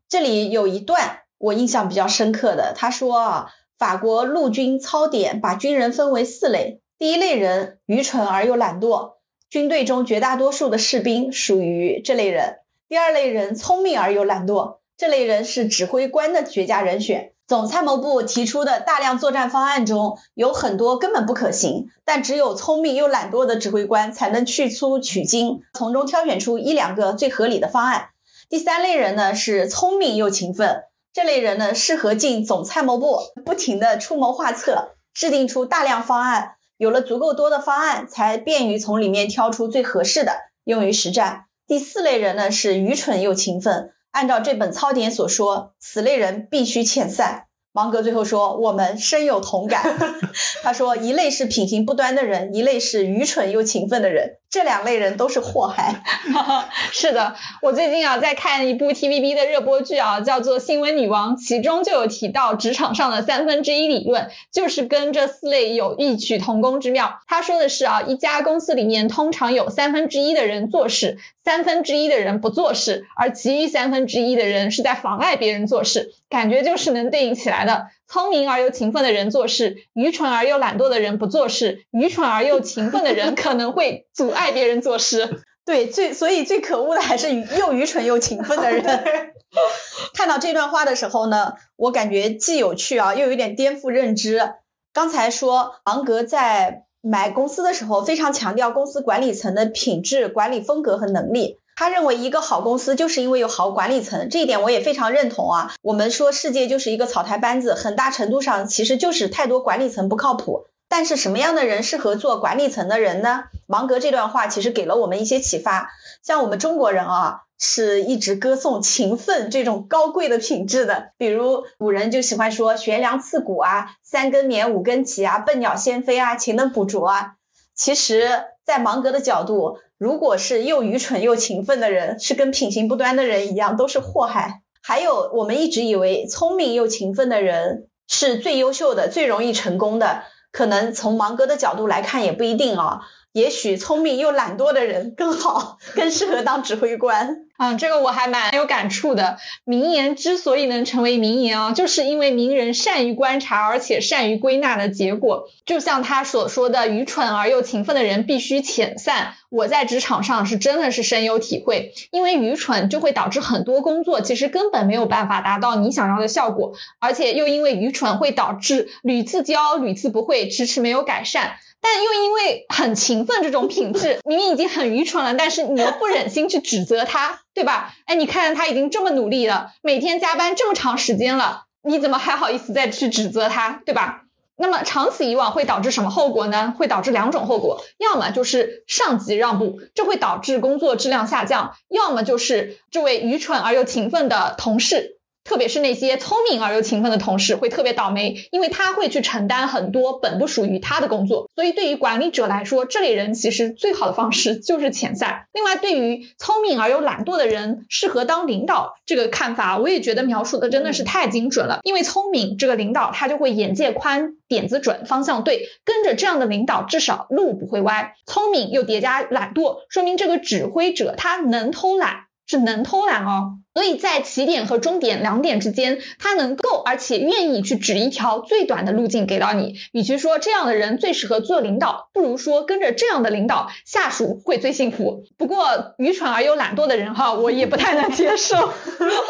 S1: 这里有一段我印象比较深刻的，他说啊，法国陆军操典把军人分为四类，第一类人愚蠢而又懒惰，军队中绝大多数的士兵属于这类人；第二类人聪明而又懒惰，这类人是指挥官的绝佳人选。总参谋部提出的大量作战方案中有很多根本不可行，但只有聪明又懒惰的指挥官才能去粗取精，从中挑选出一两个最合理的方案。第三类人呢是聪明又勤奋，这类人呢适合进总参谋部，不停的出谋划策，制定出大量方案。有了足够多的方案，才便于从里面挑出最合适的用于实战。第四类人呢是愚蠢又勤奋。按照这本操典所说，此类人必须遣散。芒格最后说：“我们深有同感。”他说：“一类是品行不端的人，一类是愚蠢又勤奋的人，这两类人都是祸害。”
S2: 是的，我最近啊在看一部 TVB 的热播剧啊，叫做《新闻女王》，其中就有提到职场上的三分之一理论，就是跟这四类有异曲同工之妙。他说的是啊，一家公司里面通常有三分之一的人做事，三分之一的人不做事，而其余三分之一的人是在妨碍别人做事，感觉就是能对应起来。来的聪明而又勤奋的人做事，愚蠢而又懒惰的人不做事，愚蠢而又勤奋的人可能会阻碍别人做事。
S1: 对，最所以最可恶的还是又愚蠢又勤奋的人。看到这段话的时候呢，我感觉既有趣啊，又有点颠覆认知。刚才说芒格在买公司的时候，非常强调公司管理层的品质、管理风格和能力。他认为一个好公司就是因为有好管理层，这一点我也非常认同啊。我们说世界就是一个草台班子，很大程度上其实就是太多管理层不靠谱。但是什么样的人适合做管理层的人呢？芒格这段话其实给了我们一些启发。像我们中国人啊，是一直歌颂勤奋这种高贵的品质的。比如古人就喜欢说悬梁刺股啊，三更眠五更起啊，笨鸟先飞啊，勤能补拙啊。其实，在芒格的角度，如果是又愚蠢又勤奋的人，是跟品行不端的人一样，都是祸害。还有，我们一直以为聪明又勤奋的人是最优秀的、最容易成功的，可能从芒格的角度来看也不一定啊。也许聪明又懒惰的人更好，更适合当指挥官。
S2: 嗯，这个我还蛮有感触的。名言之所以能成为名言啊，就是因为名人善于观察，而且善于归纳的结果。就像他所说的，愚蠢而又勤奋的人必须遣散。我在职场上是真的是深有体会，因为愚蠢就会导致很多工作其实根本没有办法达到你想要的效果，而且又因为愚蠢会导致屡次教屡次不会，迟迟没有改善。但又因为很勤奋这种品质，明明已经很愚蠢了，但是你又不忍心去指责他，对吧？哎，你看他已经这么努力了，每天加班这么长时间了，你怎么还好意思再去指责他，对吧？那么长此以往会导致什么后果呢？会导致两种后果，要么就是上级让步，这会导致工作质量下降；要么就是这位愚蠢而又勤奋的同事。特别是那些聪明而又勤奋的同事会特别倒霉，因为他会去承担很多本不属于他的工作。所以对于管理者来说，这类人其实最好的方式就是遣散。另外，对于聪明而又懒惰的人适合当领导这个看法，我也觉得描述的真的是太精准了。因为聪明这个领导他就会眼界宽、点子准、方向对，跟着这样的领导至少路不会歪。聪明又叠加懒惰，说明这个指挥者他能偷懒。是能偷懒哦，所以在起点和终点两点之间，他能够而且愿意去指一条最短的路径给到你。与其说这样的人最适合做领导，不如说跟着这样的领导，下属会最幸福。不过愚蠢而又懒惰的人哈，我也不太能接受，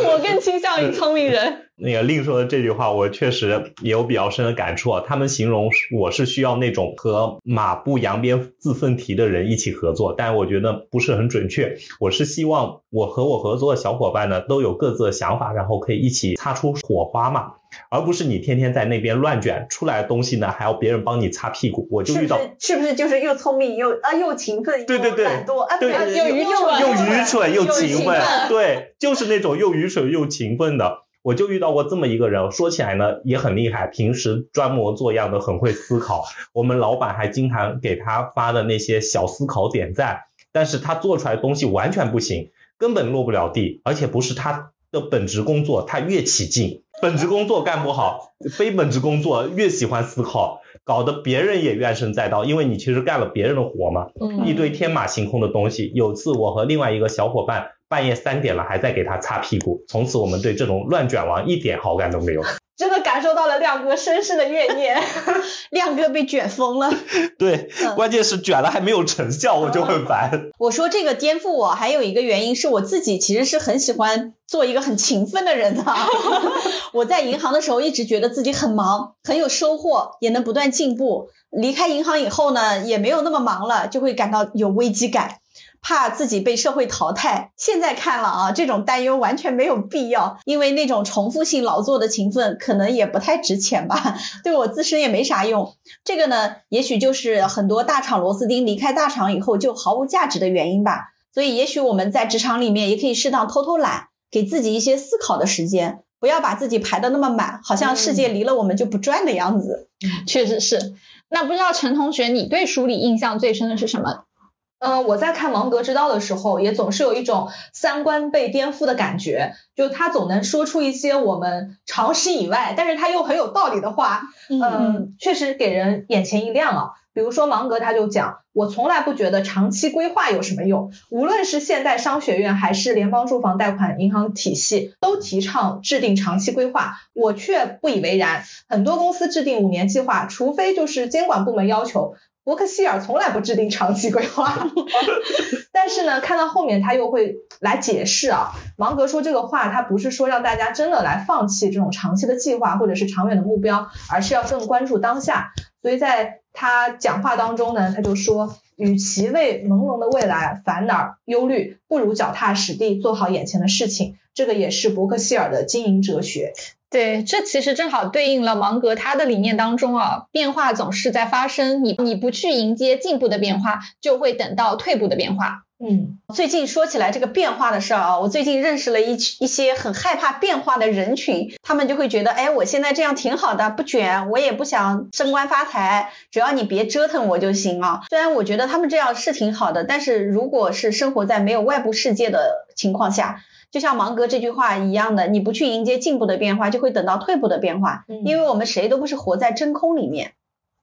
S2: 我更倾向于聪明人。
S4: 那个令说的这句话，我确实也有比较深的感触啊。他们形容我是需要那种和马不扬鞭自奋蹄的人一起合作，但我觉得不是很准确。我是希望我和我合作的小伙伴呢都有各自的想法，然后可以一起擦出火花嘛，而不是你天天在那边乱卷出来的东西呢还要别人帮你擦屁股。我就遇到
S1: 是不是就是又聪明又啊又勤奋
S4: 对对对。
S1: 懒惰啊
S4: 对
S1: 又
S2: 愚蠢
S4: 又愚蠢又勤
S2: 勤奋。
S4: 对，就是那种又愚蠢又勤奋的。我就遇到过这么一个人，说起来呢也很厉害，平时装模作样的很会思考，我们老板还经常给他发的那些小思考点赞，但是他做出来的东西完全不行，根本落不了地，而且不是他的本职工作，他越起劲，本职工作干不好，非本职工作越喜欢思考，搞得别人也怨声载道，因为你其实干了别人的活嘛，
S2: 嗯
S4: 一堆天马行空的东西。有次我和另外一个小伙伴半夜三点了还在给他擦屁股，从此我们对这种乱卷王一点好感都没有。
S3: 真的感受到了亮哥深深的怨念。
S1: 亮哥被卷疯了。
S4: 对，
S1: 嗯
S4: 关键是卷了还没有成效，我就很烦。
S1: 我说这个颠覆我，还有一个原因是我自己其实是很喜欢做一个很勤奋的人的。我在银行的时候一直觉得自己很忙，很有收获，也能不断进步。离开银行以后呢，也没有那么忙了，就会感到有危机感。怕自己被社会淘汰，现在看了啊，这种担忧完全没有必要，因为那种重复性劳作的勤奋可能也不太值钱吧，对我自身也没啥用。这个呢，也许就是很多大厂螺丝钉离开大厂以后就毫无价值的原因吧。所以，也许我们在职场里面也可以适当偷偷懒，给自己一些思考的时间，不要把自己排的那么满，好像世界离了我们就不转的样子。
S2: 确实是。那不知道陈同学，你对书里印象最深的是什么？
S3: 嗯，我在看《芒格之道》的时候，也总是有一种三观被颠覆的感觉，就他总能说出一些我们常识以外，但是他又很有道理的话，嗯，确实给人眼前一亮啊。比如说芒格他就讲，我从来不觉得长期规划有什么用，无论是现代商学院还是联邦住房贷款银行体系，都提倡制定长期规划，我却不以为然。很多公司制定五年计划，除非就是监管部门要求。伯克希尔从来不制定长期规划，但是呢，看到后面他又会来解释啊。芒格说这个话，他不是说让大家真的来放弃这种长期的计划或者是长远的目标，而是要更关注当下。所以在他讲话当中呢，他就说，与其为朦胧的未来烦恼忧虑，不如脚踏实地做好眼前的事情。这个也是伯克希尔的经营哲学。
S2: 对，这其实正好对应了芒格他的理念当中啊，变化总是在发生，你你不去迎接进步的变化，就会等到退步的变化。
S3: 嗯，
S1: 最近说起来这个变化的事儿啊，我最近认识了一一些很害怕变化的人群，他们就会觉得，哎，我现在这样挺好的，不卷，我也不想升官发财，只要你别折腾我就行啊。虽然我觉得他们这样是挺好的，但是如果是生活在没有外部世界的情况下，就像芒格这句话一样的，你不去迎接进步的变化，就会等到退步的变化，
S3: 嗯
S1: 因为我们谁都不是活在真空里面。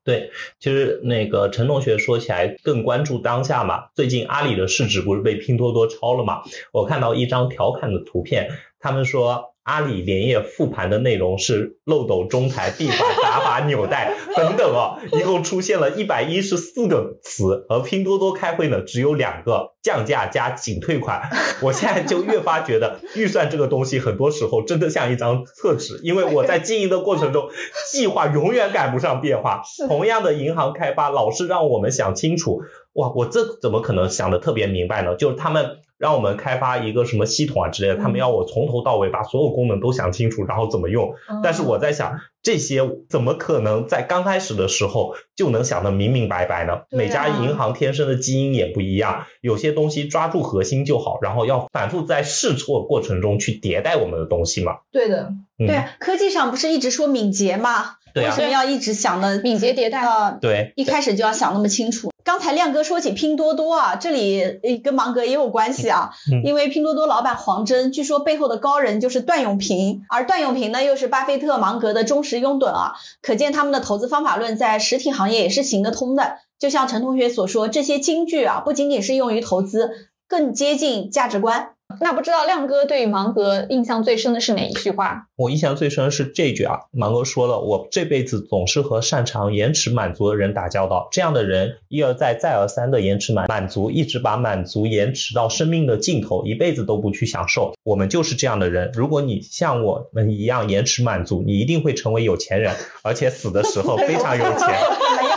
S4: 对，其实那个陈同学说起来更关注当下嘛。最近阿里的市值不是被拼多多超了嘛？我看到一张调侃的图片，他们说阿里连夜复盘的内容是漏斗中台、地板、打法、纽带等等啊，一共出现了一百一十四个词，而拼多多开会呢只有两个降价加仅退款。我现在就越发觉得预算这个东西很多时候真的像一张厕纸，因为我在经营的过程中，计划永远赶不上变化。同样的银行开发，老是让我们想清楚，哇，我这怎么可能想的特别明白呢？就是他们让我们开发一个什么系统啊之类的，他们要我从头到尾把所有功能都想清楚，然后怎么用。但是我在想，这些怎么可能在刚开始的时候就能想得明明白白呢？
S3: 啊
S4: 每家银行天生的基因也不一样，有些东西抓住核心就好，然后要反复在试错过程中去迭代我们的东西嘛。
S3: 对的，
S4: 嗯
S1: 对啊，科技上不是一直说敏捷吗？
S4: 对啊
S1: 为什，么要一直想的
S2: 敏捷迭代，
S1: 啊
S4: 对，
S1: 一开始就要想那么清楚。刚才亮哥说起拼多多啊，这里呃跟芒格也有关系啊，
S4: 嗯
S1: 因为拼多多老板黄峥，据说背后的高人就是段永平，而段永平呢又是巴菲特、芒格的忠实拥趸啊，可见他们的投资方法论在实体行业也是行得通的。就像陈同学所说，这些金句啊，不仅仅是用于投资，更接近价值观。
S2: 那不知道亮哥对于芒格印象最深的是哪一句话？
S4: 我印象最深是这句啊，芒格说了，我这辈子总是和擅长延迟满足的人打交道，这样的人一而再再而三的延迟满满足，一直把满足延迟到生命的尽头，一辈子都不去享受。我们就是这样的人，如果你像我们一样延迟满足，你一定会成为有钱人，而且死的时候非常有钱。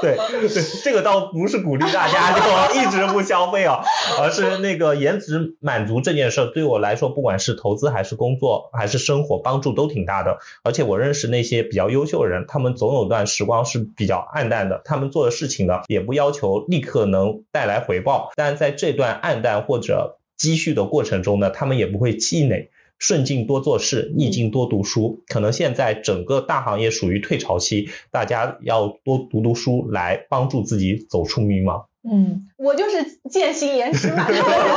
S4: 对对，这个倒不是鼓励大家就一直不消费啊，而是那个延迟满足这件事对我来说，不管是投资还是工作还是生活，帮助都挺大的。而且我认识那些比较优秀的人，他们总有段时光是比较暗淡的，他们做的事情呢，也不要求立刻能带来回报，但在这段暗淡或者积蓄的过程中呢，他们也不会气馁。顺境多做事，逆境多读书。可能现在整个大行业属于退潮期，大家要多读读书，来帮助自己走出迷茫，
S3: 嗯，我就是践行延迟满足的人。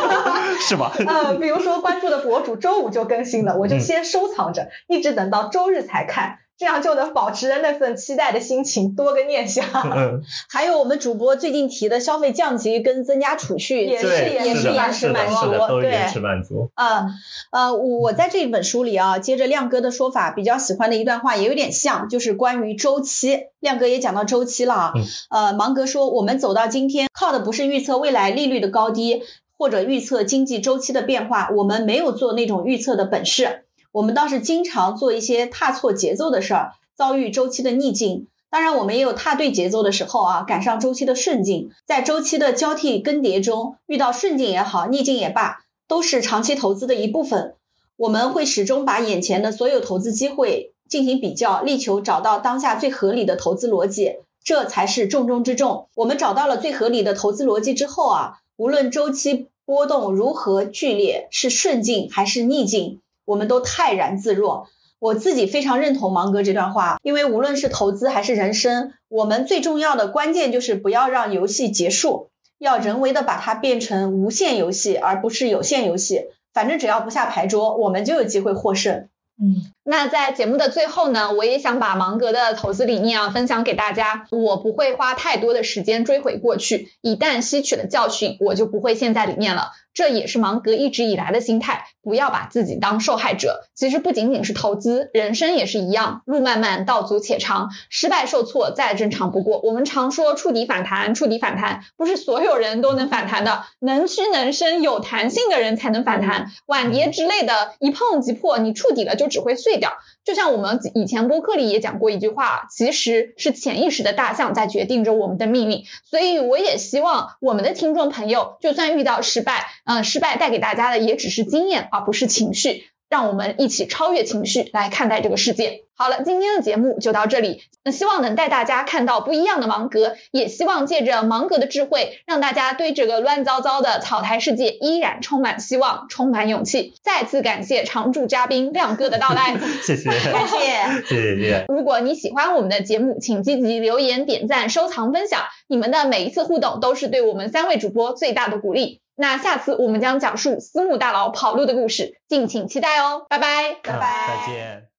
S4: 是吧？
S3: 呃，比如说关注的博主周五就更新了，我就先收藏着，一直等到周日才看。这样就能保持着那份期待的心情，多个念想。
S4: 嗯，
S1: 还有我们主播最近提的消费降级跟增加储蓄，
S3: 也是，也
S1: 是
S4: 的
S1: 延迟满足，对
S4: 都是延迟满足。
S1: 呃呃，我在这本书里啊，接着亮哥的说法，比较喜欢的一段话也有点像，就是关于周期。亮哥也讲到周期了啊。
S4: 嗯
S1: 呃，芒格说，我们走到今天，靠的不是预测未来利率的高低，或者预测经济周期的变化，我们没有做那种预测的本事。我们倒是经常做一些踏错节奏的事儿，遭遇周期的逆境。当然，我们也有踏对节奏的时候啊，赶上周期的顺境。在周期的交替更迭中，遇到顺境也好，逆境也罢，都是长期投资的一部分。我们会始终把眼前的所有投资机会进行比较，力求找到当下最合理的投资逻辑，这才是重中之重。我们找到了最合理的投资逻辑之后啊，无论周期波动如何剧烈，是顺境还是逆境，我们都泰然自若。我自己非常认同芒格这段话，因为无论是投资还是人生，我们最重要的关键就是不要让游戏结束，要人为的把它变成无限游戏，而不是有限游戏。反正只要不下牌桌，我们就有机会获胜。
S3: 嗯，
S2: 那在节目的最后呢，我也想把芒格的投资理念啊分享给大家。我不会花太多的时间追悔过去，一旦吸取了教训，我就不会陷在里面了。这也是芒格一直以来的心态，不要把自己当受害者。其实不仅仅是投资，人生也是一样，路漫漫，道阻且长，失败受挫再正常不过。我们常说触底反弹，触底反弹，不是所有人都能反弹的，能屈能伸、有弹性的人才能反弹。碗碟之类的，一碰即破，你触底了就只会碎掉。就像我们以前播客里也讲过一句话，其实是潜意识的大象在决定着我们的命运。所以我也希望我们的听众朋友，就算遇到失败，嗯、失败带给大家的也只是经验，而不是情绪。让我们一起超越情绪来看待这个世界。好了，今天的节目就到这里。那希望能带大家看到不一样的芒格，也希望借着芒格的智慧，让大家对这个乱糟糟的草台世界依然充满希望，充满勇气。再次感谢常驻嘉宾亮哥的到来。
S4: 谢谢，
S1: 感谢。
S4: 谢谢，谢谢。
S2: 如果你喜欢我们的节目，请积极留言、点赞、收藏、分享。你们的每一次互动都是对我们三位主播最大的鼓励。那下次我们将讲述私募大佬跑路的故事，敬请期待哦，拜拜。
S1: 拜拜
S4: 再见。